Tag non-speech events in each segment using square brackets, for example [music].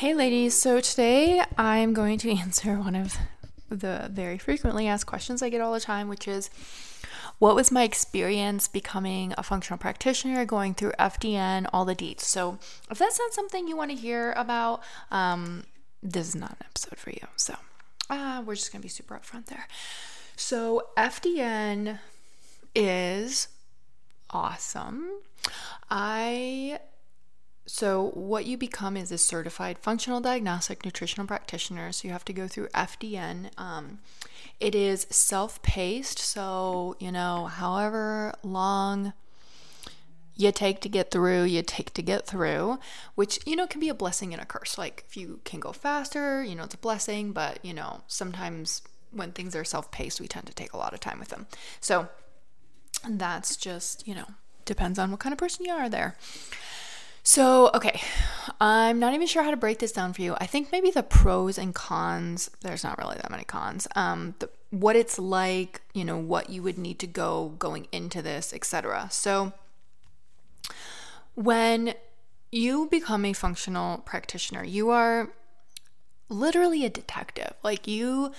Hey, ladies. So today I'm going to [laughs] answer one of the very frequently asked questions I get all the time, which is what was my experience becoming a functional practitioner, going through FDN, all the deets. So if that's not something you want to hear about, um, this is not an episode for you. So uh, we're just going to be super upfront there. So FDN is awesome. I so, what you become is a certified functional diagnostic nutritional practitioner. So, you have to go through FDN. Um, it is self paced. So, you know, however long you take to get through, you take to get through, which, you know, can be a blessing and a curse. Like, if you can go faster, you know, it's a blessing. But, you know, sometimes when things are self paced, we tend to take a lot of time with them. So, that's just, you know, depends on what kind of person you are there. So, okay, I'm not even sure how to break this down for you. I think maybe the pros and cons, there's not really that many cons. Um, the, what it's like, you know, what you would need to go going into this, etc. So, when you become a functional practitioner, you are literally a detective. Like you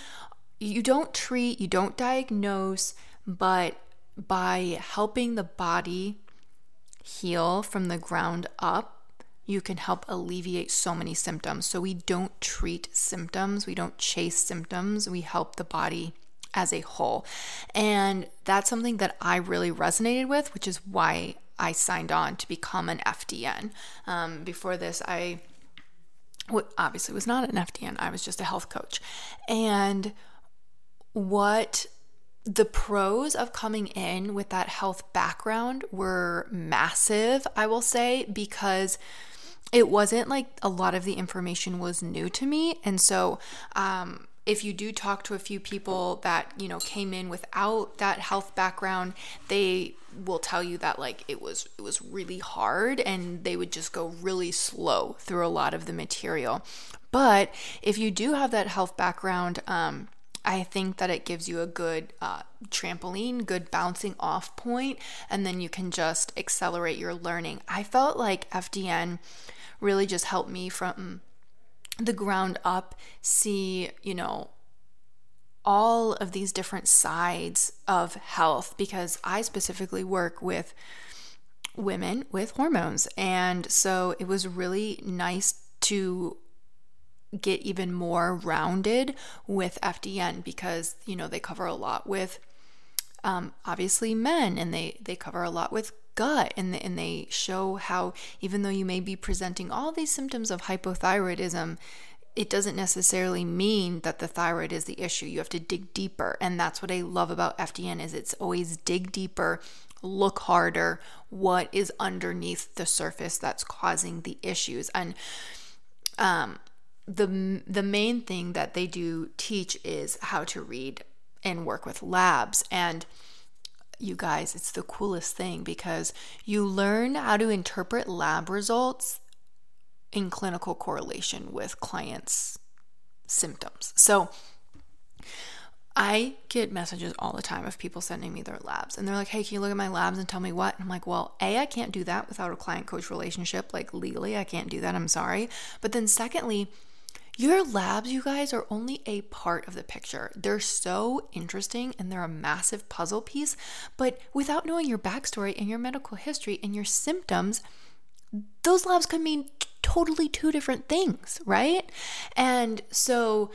you don't treat, you don't diagnose, but by helping the body heal from the ground up, you can help alleviate so many symptoms. So we don't treat symptoms, we don't chase symptoms, we help the body as a whole. And that's something that I really resonated with, which is why I signed on to become an FDN. Um, before this, I obviously was not an FDN, I was just a health coach. And what the pros of coming in with that health background were massive, I will say, because it wasn't like a lot of the information was new to me. And so, um, if you do talk to a few people that you know came in without that health background they will tell you that like it was it was really hard and they would just go really slow through a lot of the material but if you do have that health background um, I think that it gives you a good uh, trampoline, good bouncing off point, and then you can just accelerate your learning. I felt like FDN really just helped me from the ground up see, you know, all of these different sides of health because I specifically work with women with hormones. And so it was really nice to get even more rounded with FDN because you know they cover a lot with um, obviously men and they they cover a lot with gut and, and they show how even though you may be presenting all these symptoms of hypothyroidism it doesn't necessarily mean that the thyroid is the issue. You have to dig deeper. And that's what i love about fdn is it's always dig deeper look harder what is underneath the surface that's causing the issues. And um the the main thing that they do teach is how to read and work with labs and you guys it's the coolest thing because you learn how to interpret lab results in clinical correlation with clients symptoms so I get messages all the time of people sending me their labs and they're like, hey, can you look at my labs and tell me what? And I'm like, well, A, I can't do that without a client coach relationship. Like legally, I can't do that. I'm sorry. But then, secondly, your labs, you guys, are only a part of the picture. They're so interesting and they're a massive puzzle piece, but without knowing your backstory and your medical history and your symptoms, those labs could mean totally two different things, right? And so,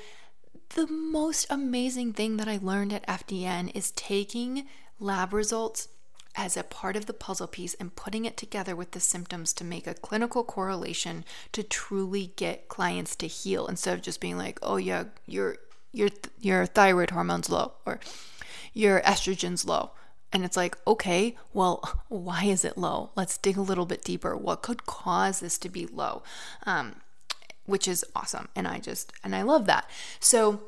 the most amazing thing that I learned at FDN is taking lab results as a part of the puzzle piece and putting it together with the symptoms to make a clinical correlation to truly get clients to heal instead of just being like, "Oh yeah, your your your thyroid hormone's low or your estrogen's low." And it's like, okay, well, [laughs] why is it low? Let's dig a little bit deeper. What could cause this to be low? Um, which is awesome. And I just, and I love that. So,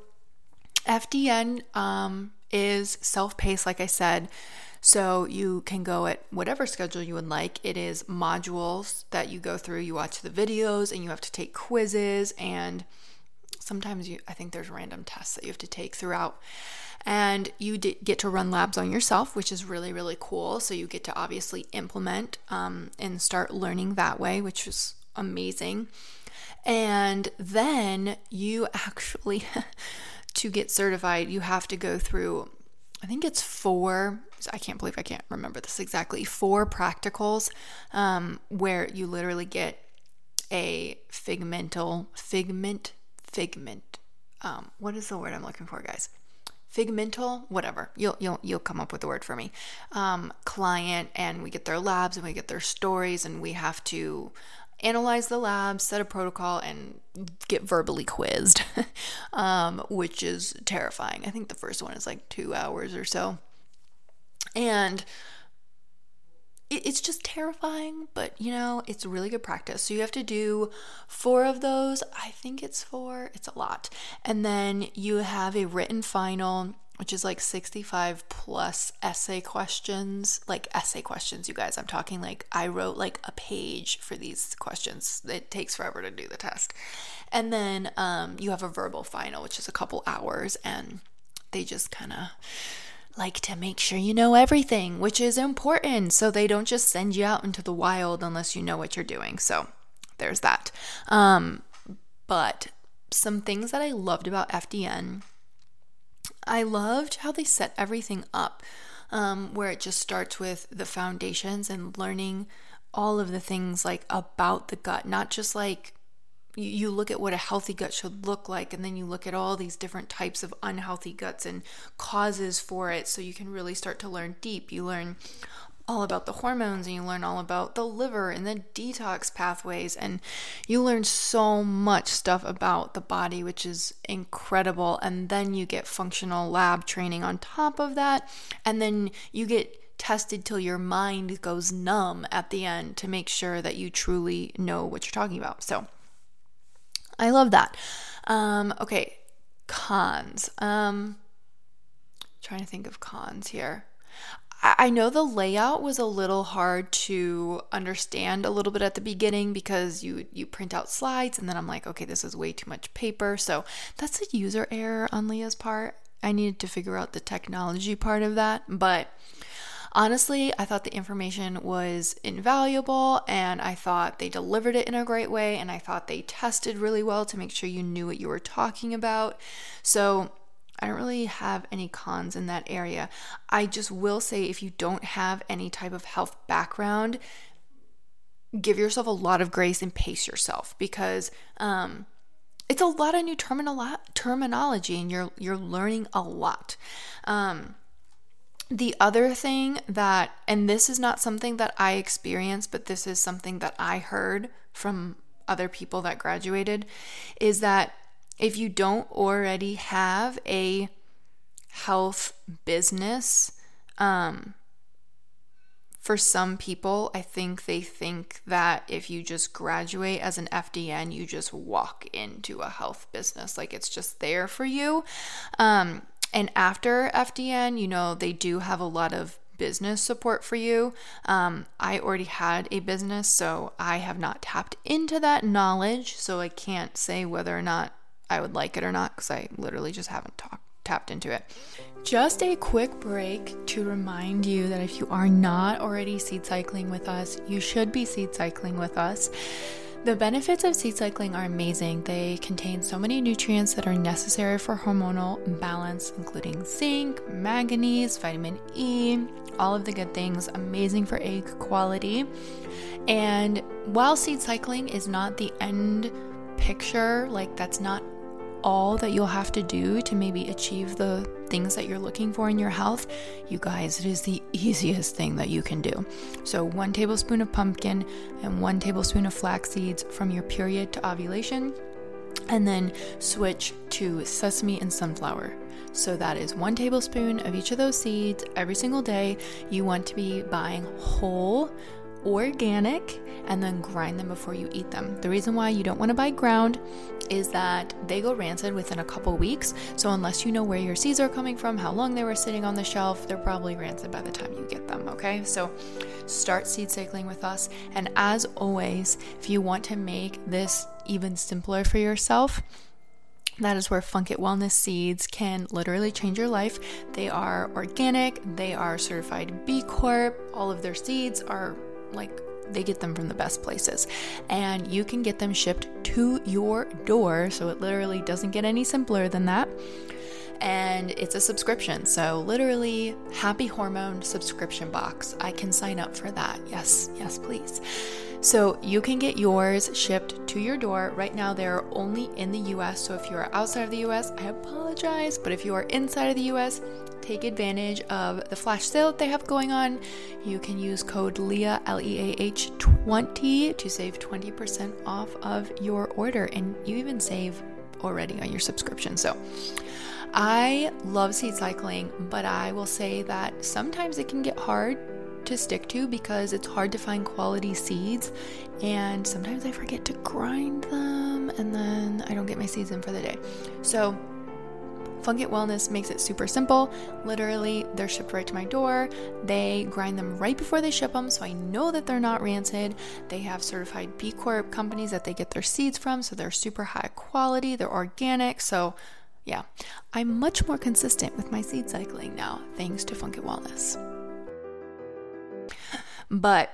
FDN um, is self paced, like I said. So you can go at whatever schedule you would like. It is modules that you go through. You watch the videos and you have to take quizzes and sometimes you I think there's random tests that you have to take throughout. And you get to run labs on yourself, which is really, really cool. So you get to obviously implement um, and start learning that way, which is amazing. And then you actually, [laughs] to get certified, you have to go through, I think it's four, I can't believe I can't remember this exactly, four practicals um, where you literally get a figmental, figment, figment. Um, what is the word I'm looking for, guys? figmental whatever you'll you'll you'll come up with the word for me um, client and we get their labs and we get their stories and we have to analyze the lab, set a protocol, and get verbally quizzed, [laughs] um, which is terrifying. I think the first one is like two hours or so. And it's just terrifying, but you know, it's really good practice. So you have to do four of those. I think it's four, it's a lot. And then you have a written final which is like 65 plus essay questions, like essay questions, you guys. I'm talking like I wrote like a page for these questions. It takes forever to do the test. And then um, you have a verbal final, which is a couple hours, and they just kind of like to make sure you know everything, which is important. So they don't just send you out into the wild unless you know what you're doing. So there's that. Um, but some things that I loved about FDN I loved how they set everything up, um, where it just starts with the foundations and learning all of the things like about the gut, not just like you look at what a healthy gut should look like and then you look at all these different types of unhealthy guts and causes for it so you can really start to learn deep. You learn all about the hormones and you learn all about the liver and the detox pathways and you learn so much stuff about the body which is incredible. And then you get functional lab training on top of that and then you get tested till your mind goes numb at the end to make sure that you truly know what you're talking about. So i love that. Um, okay cons. Um trying to think of cons here I know the layout was a little hard to understand a little bit at the beginning because you you print out slides and then I'm like, okay, this is way too much paper. So that's a user error on Leah's part. I needed to figure out the technology part of that, but honestly, I thought the information was invaluable and I thought they delivered it in a great way and I thought they tested really well to make sure you knew what you were talking about. So I don't really have any cons in that area. I just will say if you don't have any type of health background, give yourself a lot of grace and pace yourself because um, it's a lot of new terminolo- terminology and you're you're learning a lot. Um, the other thing that, and this is not something that I experienced, but this is something that I heard from other people that graduated, is that if you don't already have a health business, um, for some people, I think they think that if you just graduate as an FDN, you just walk into a health business. Like it's just there for you. Um, and after FDN, you know, they do have a lot of business support for you. Um, I already had a business, so I have not tapped into that knowledge. So I can't say whether or not I would like it or not because I literally just haven't talked tapped into it. Just a quick break to remind you that if you are not already seed cycling with us, you should be seed cycling with us. The benefits of seed cycling are amazing. They contain so many nutrients that are necessary for hormonal balance, including zinc, manganese, vitamin E, all of the good things, amazing for egg quality. And while seed cycling is not the end picture, like that's not all that you'll have to do to maybe achieve the things that you're looking for in your health, you guys, it is the [laughs] easiest thing that you can do. So, one tablespoon of pumpkin and one tablespoon of flax seeds from your period to ovulation, and then switch to sesame and sunflower. So that is one tablespoon of each of those seeds every single day. You want to be buying whole organic and then grind them before you eat them. The reason why you don't want to buy ground is that they go rancid within a couple weeks. So, unless you know where your seeds are coming from, how long they were sitting on the shelf, they're probably rancid by the time you get them. Okay, so start seed cycling with us. And as always, if you want to make this even simpler for yourself, that is where Funk It Wellness seeds can literally change your life. They are organic, they are certified B Corp, all of their seeds are like they get them from the best places. And you can get them shipped to your door. So it literally doesn't get any simpler than that. And it's a subscription. So, literally, Happy Hormone subscription box. I can sign up for that. Yes, yes, please. So, you can get yours shipped to your door. Right now, they're only in the US. So, if you are outside of the US, I apologize. But if you are inside of the US, take advantage of the flash sale that they have going on. You can use code LEAH, L E A H 20 to save 20% off of your order. And you even save already on your subscription. So I love seed cycling, but I will say that sometimes it can get hard to stick to because it's hard to find quality seeds and sometimes I forget to grind them and then I don't get my seeds in for the day. So Funk It Wellness makes it super simple. Literally, they're shipped right to my door. They grind them right before they ship them, so I know that they're not rancid. They have certified B Corp companies that they get their seeds from, so they're super high quality, they're organic. So, yeah, I'm much more consistent with my seed cycling now, thanks to Funk It Wellness. But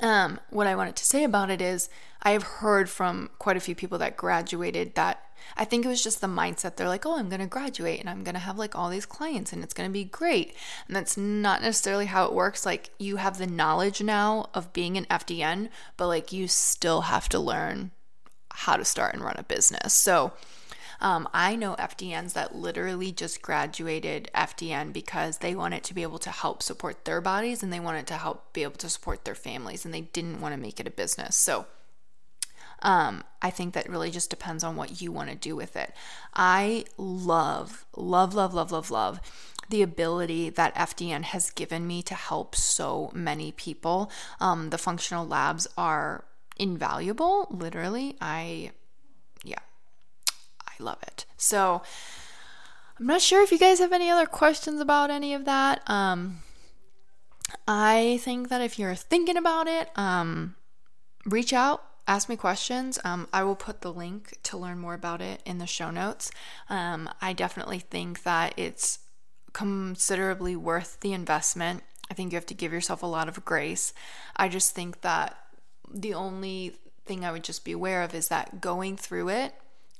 um, what I wanted to say about it is, I have heard from quite a few people that graduated that I think it was just the mindset. They're like, oh, I'm going to graduate and I'm going to have like all these clients and it's going to be great. And that's not necessarily how it works. Like, you have the knowledge now of being an FDN, but like, you still have to learn how to start and run a business. So, um, I know FDNs that literally just graduated FDN because they wanted to be able to help support their bodies and they wanted to help be able to support their families and they didn't want to make it a business. So, um, I think that really just depends on what you want to do with it. I love, love, love, love, love, love the ability that FDN has given me to help so many people. Um, the functional labs are invaluable, literally. I, I love it. So, I'm not sure if you guys have any other questions about any of that. Um, I think that if you're thinking about it, um, reach out ask me questions. Um, I will put the link to learn more about it in the show notes. Um, I definitely think that it's considerably worth the investment. I think you have to give yourself a lot of grace. I just think that the only thing I would just be aware of is that going through it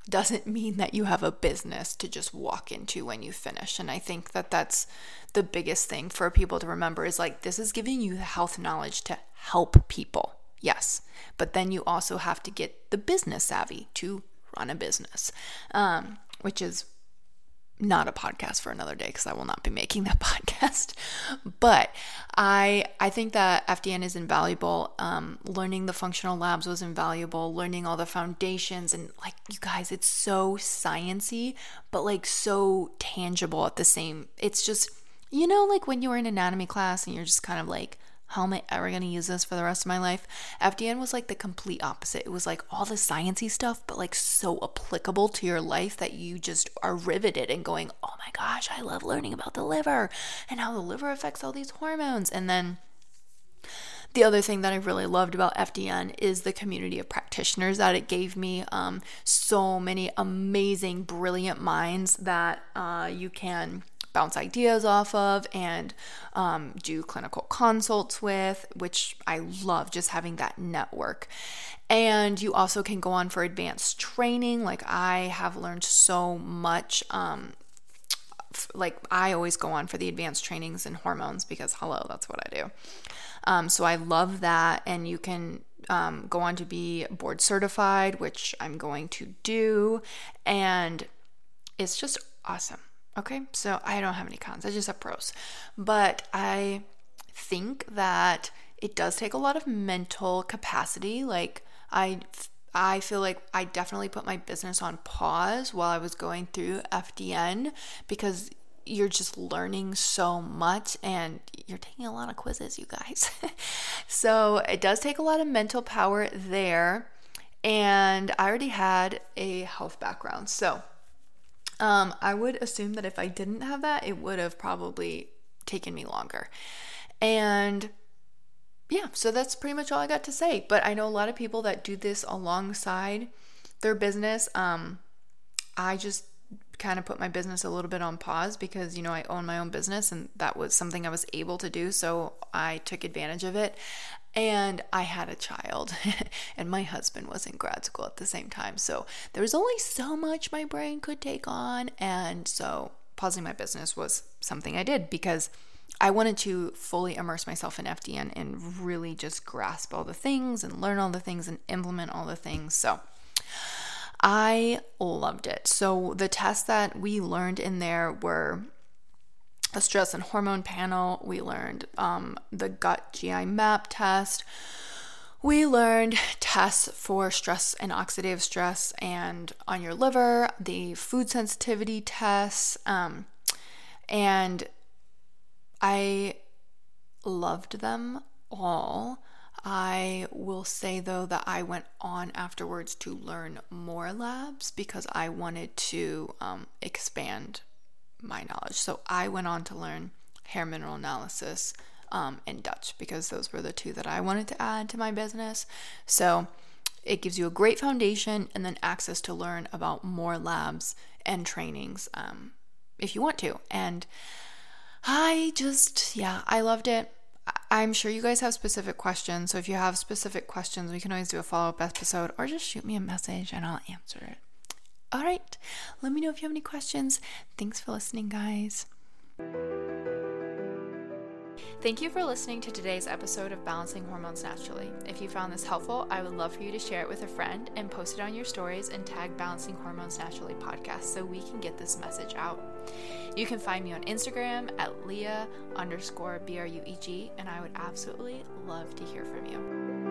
doesn't mean that you have a business to just walk into when you finish. And I think that that's the biggest thing for people to remember is like this is giving you the health knowledge to help people Yes. But then you also have to get the business savvy to run a business, um, which is not a podcast for another day because I will not be making that [laughs] podcast. But I I think that FDN is invaluable. Um, learning the functional labs was invaluable. Learning all the foundations and like you guys, it's so sciency, but like so tangible at the same. It's just you know like when you were in anatomy class and you're just kind of like how am I ever going to use this for the rest of my life? FDN was like the complete opposite. It was like all the sciencey stuff, but like so applicable to your life that you just are riveted and going, oh my gosh, I love learning about the liver and how the liver affects all these hormones. And then the other thing that I really loved about FDN is the community of practitioners that it gave me. Um, so many amazing, brilliant minds that uh, you can bounce ideas off of and um, do clinical consults with, which I love just having that network. And you also can go on for advanced training. Like I have learned so much. Um, like I always go on for the advanced trainings in hormones because hello, that's what I do. Um, so I love that, and you can um, go on to be board certified, which I'm going to do, and it's just awesome. Okay, so I don't have any cons, I just have pros. But I think that it does take a lot of mental capacity. Like, I I feel like I definitely put my business on pause while I was going through FDN because you're just learning so much and you're taking a lot of quizzes, you guys. [laughs] so it does take a lot of mental power there. And I already had a health background. So um, I would assume that if I didn't have that, it would have probably taken me longer. And yeah, so that's pretty much all I got to say. But I know a lot of people that do this alongside their business. Um, I just kind of put my business a little bit on pause because you know I own my own business and that was something I was able to do so I took advantage of it and I had a child [laughs] and my husband was in grad school at the same time so there was only so much my brain could take on and so pausing my business was something I did because I wanted to fully immerse myself in FDN and really just grasp all the things and learn all the things and implement all the things. So I loved it. So the tests that we learned in there were a stress and hormone panel. We learned um, the gut GI map test. We learned tests for stress and oxidative stress and on your liver, the food sensitivity tests, um, and I loved them all. I will say though that I went on afterwards to learn more labs because I wanted to um, expand my knowledge. So I went on to learn hair mineral analysis um, and Dutch because those were the two that I wanted to add to my business. So it gives you a great foundation and then access to learn about more labs and trainings um, if you want to. And I just, yeah, I loved it. I'm sure you guys have specific questions. So if you have specific questions, we can always do a follow up episode or just shoot me a message and I'll answer it. All right. Let me know if you have any questions. Thanks for listening, guys. Thank you for listening to today's episode of Balancing Hormones Naturally. If you found this helpful, I would love for you to share it with a friend and post it on your stories and tag Balancing Hormones Naturally podcast so we can get this message out. You can find me on Instagram at Leah underscore B R U E G, and I would absolutely love to hear from you.